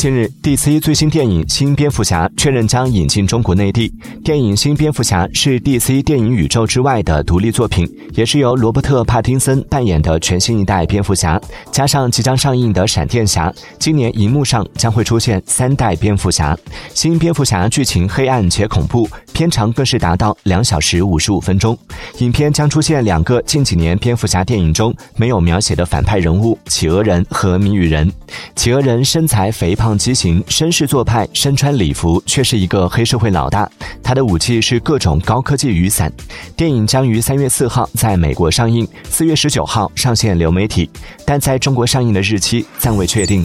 近日，DC 最新电影《新蝙蝠侠》确认将引进中国内地。电影《新蝙蝠侠》是 DC 电影宇宙之外的独立作品，也是由罗伯特·帕丁森扮演的全新一代蝙蝠侠，加上即将上映的闪电侠，今年荧幕上将会出现三代蝙蝠侠。新蝙蝠侠剧情黑暗且恐怖，片长更是达到两小时五十五分钟。影片将出现两个近几年蝙蝠侠电影中没有描写的反派人物——企鹅人和谜语人。企鹅人身材肥胖。畸形、绅士做派，身穿礼服，却是一个黑社会老大。他的武器是各种高科技雨伞。电影将于三月四号在美国上映，四月十九号上线流媒体，但在中国上映的日期暂未确定。